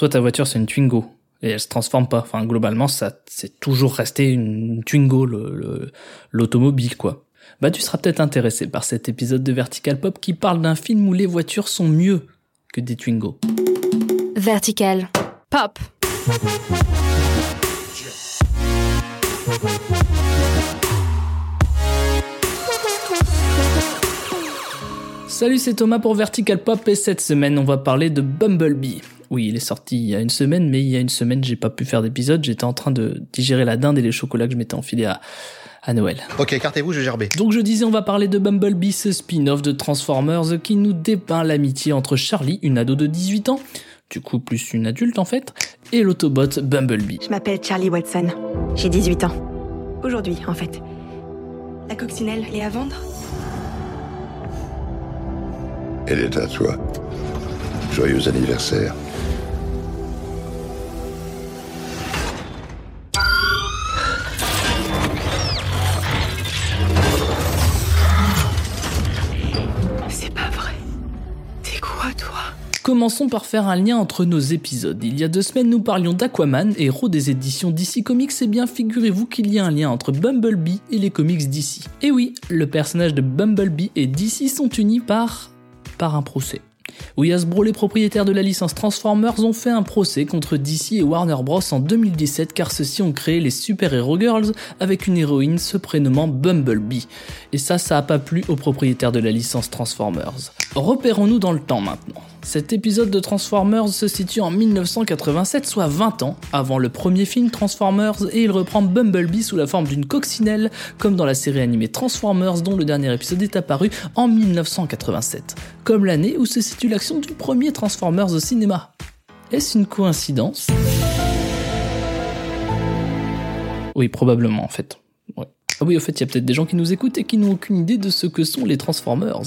Toi, ta voiture, c'est une Twingo. Et elle se transforme pas. Enfin, globalement, ça, c'est toujours resté une Twingo, l'automobile, quoi. Bah, tu seras peut-être intéressé par cet épisode de Vertical Pop qui parle d'un film où les voitures sont mieux que des Twingo. Vertical Pop. Salut, c'est Thomas pour Vertical Pop et cette semaine on va parler de Bumblebee. Oui, il est sorti il y a une semaine, mais il y a une semaine j'ai pas pu faire d'épisode, j'étais en train de digérer la dinde et les chocolats que je m'étais enfilé à, à Noël. Ok, écartez-vous, je vais gerber. Donc je disais on va parler de Bumblebee, ce spin-off de Transformers qui nous dépeint l'amitié entre Charlie, une ado de 18 ans, du coup plus une adulte en fait, et l'autobot Bumblebee. Je m'appelle Charlie Watson, j'ai 18 ans. Aujourd'hui, en fait. La coccinelle est à vendre Elle est à toi. Joyeux anniversaire. Commençons par faire un lien entre nos épisodes. Il y a deux semaines, nous parlions d'Aquaman, héros des éditions DC Comics, et bien figurez-vous qu'il y a un lien entre Bumblebee et les comics DC. Et oui, le personnage de Bumblebee et DC sont unis par... par un procès. Oui, Hasbro, les propriétaires de la licence Transformers, ont fait un procès contre DC et Warner Bros. en 2017 car ceux-ci ont créé les Super Hero Girls avec une héroïne se prénommant Bumblebee. Et ça, ça a pas plu aux propriétaires de la licence Transformers. Repérons-nous dans le temps maintenant. Cet épisode de Transformers se situe en 1987, soit 20 ans avant le premier film Transformers, et il reprend Bumblebee sous la forme d'une coccinelle, comme dans la série animée Transformers dont le dernier épisode est apparu en 1987, comme l'année où se situe l'action du premier Transformers au cinéma. Est-ce une coïncidence? Oui, probablement en fait. Ah oui, au fait, il y a peut-être des gens qui nous écoutent et qui n'ont aucune idée de ce que sont les Transformers.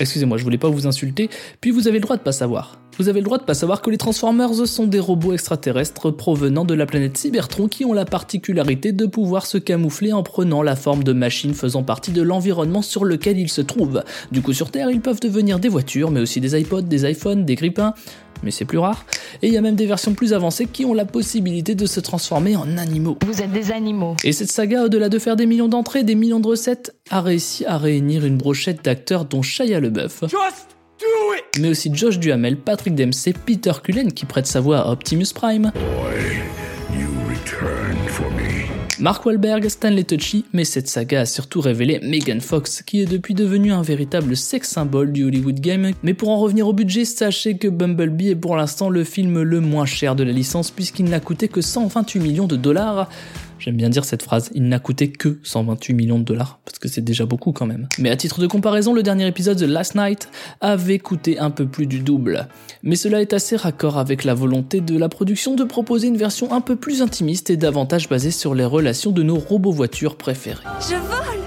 Excusez-moi, je voulais pas vous insulter, puis vous avez le droit de pas savoir. Vous avez le droit de pas savoir que les Transformers sont des robots extraterrestres provenant de la planète Cybertron qui ont la particularité de pouvoir se camoufler en prenant la forme de machines faisant partie de l'environnement sur lequel ils se trouvent. Du coup sur Terre, ils peuvent devenir des voitures, mais aussi des iPods, des iPhones, des grippins, mais c'est plus rare. Et il y a même des versions plus avancées qui ont la possibilité de se transformer en animaux. Vous êtes des animaux. Et cette saga, au-delà de faire des millions d'entrées, des millions de recettes, a réussi à réunir une brochette d'acteurs dont Shia LeBeouf, mais aussi Josh Duhamel, Patrick Dempsey, Peter Cullen qui prête sa voix à Optimus Prime. Mark Wahlberg, Stanley Tucci, mais cette saga a surtout révélé Megan Fox, qui est depuis devenue un véritable sex symbole du Hollywood Game. Mais pour en revenir au budget, sachez que Bumblebee est pour l'instant le film le moins cher de la licence puisqu'il n'a coûté que 128 millions de dollars. J'aime bien dire cette phrase, il n'a coûté que 128 millions de dollars, parce que c'est déjà beaucoup quand même. Mais à titre de comparaison, le dernier épisode The Last Night avait coûté un peu plus du double. Mais cela est assez raccord avec la volonté de la production de proposer une version un peu plus intimiste et davantage basée sur les relations de nos robots-voitures préférés. Je vole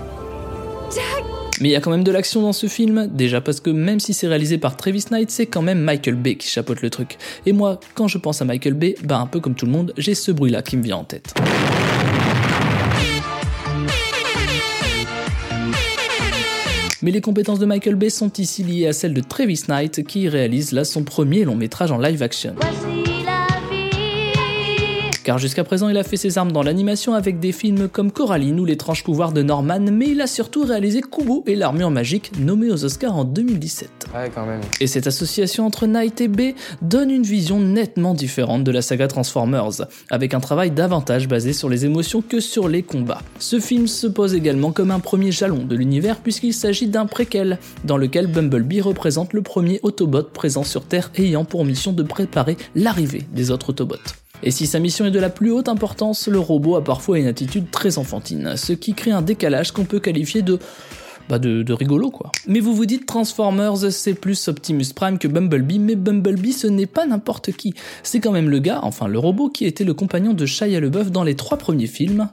Jack Mais il y a quand même de l'action dans ce film, déjà parce que même si c'est réalisé par Travis Knight, c'est quand même Michael Bay qui chapeaute le truc. Et moi, quand je pense à Michael Bay, bah un peu comme tout le monde, j'ai ce bruit-là qui me vient en tête. Mais les compétences de Michael Bay sont ici liées à celles de Travis Knight qui réalise là son premier long métrage en live action. Car jusqu'à présent, il a fait ses armes dans l'animation avec des films comme Coraline ou L'étrange pouvoir de Norman, mais il a surtout réalisé Kubo et l'armure magique, nommé aux Oscars en 2017. Ouais, quand même. Et cette association entre Knight et Bay donne une vision nettement différente de la saga Transformers, avec un travail davantage basé sur les émotions que sur les combats. Ce film se pose également comme un premier jalon de l'univers puisqu'il s'agit d'un préquel, dans lequel Bumblebee représente le premier Autobot présent sur Terre ayant pour mission de préparer l'arrivée des autres Autobots. Et si sa mission est de la plus haute importance, le robot a parfois une attitude très enfantine, ce qui crée un décalage qu'on peut qualifier de bah de, rigolo quoi. Mais vous vous dites Transformers c'est plus Optimus Prime que Bumblebee, mais Bumblebee ce n'est pas n'importe qui. C'est quand même le gars, enfin le robot qui était le compagnon de Shia LeBeouf dans les trois premiers films.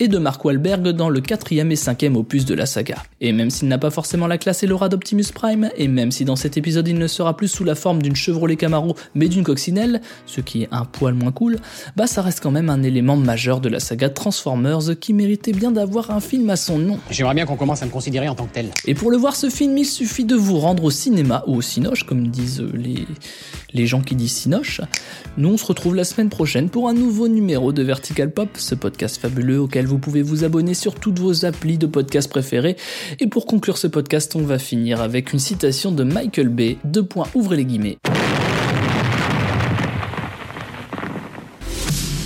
Et de Mark Wahlberg dans le quatrième et cinquième opus de la saga. Et même s'il n'a pas forcément la classe et l'aura d'Optimus Prime, et même si dans cet épisode il ne sera plus sous la forme d'une Chevrolet Camaro mais d'une coccinelle, ce qui est un poil moins cool, bah ça reste quand même un élément majeur de la saga Transformers qui méritait bien d'avoir un film à son nom. J'aimerais bien qu'on commence à me considérer en tant que tel. Et pour le voir ce film, il suffit de vous rendre au cinéma ou au cinoche comme disent les, les gens qui disent cinoche. Nous on se retrouve la semaine prochaine pour un nouveau numéro de Vertical Pop, ce podcast auquel vous pouvez vous abonner sur toutes vos applis de podcast préférés. Et pour conclure ce podcast, on va finir avec une citation de Michael Bay, deux points ouvrez les guillemets.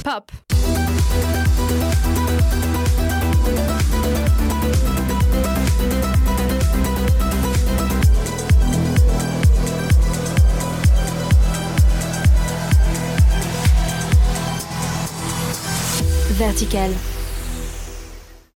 Pop. Vertical.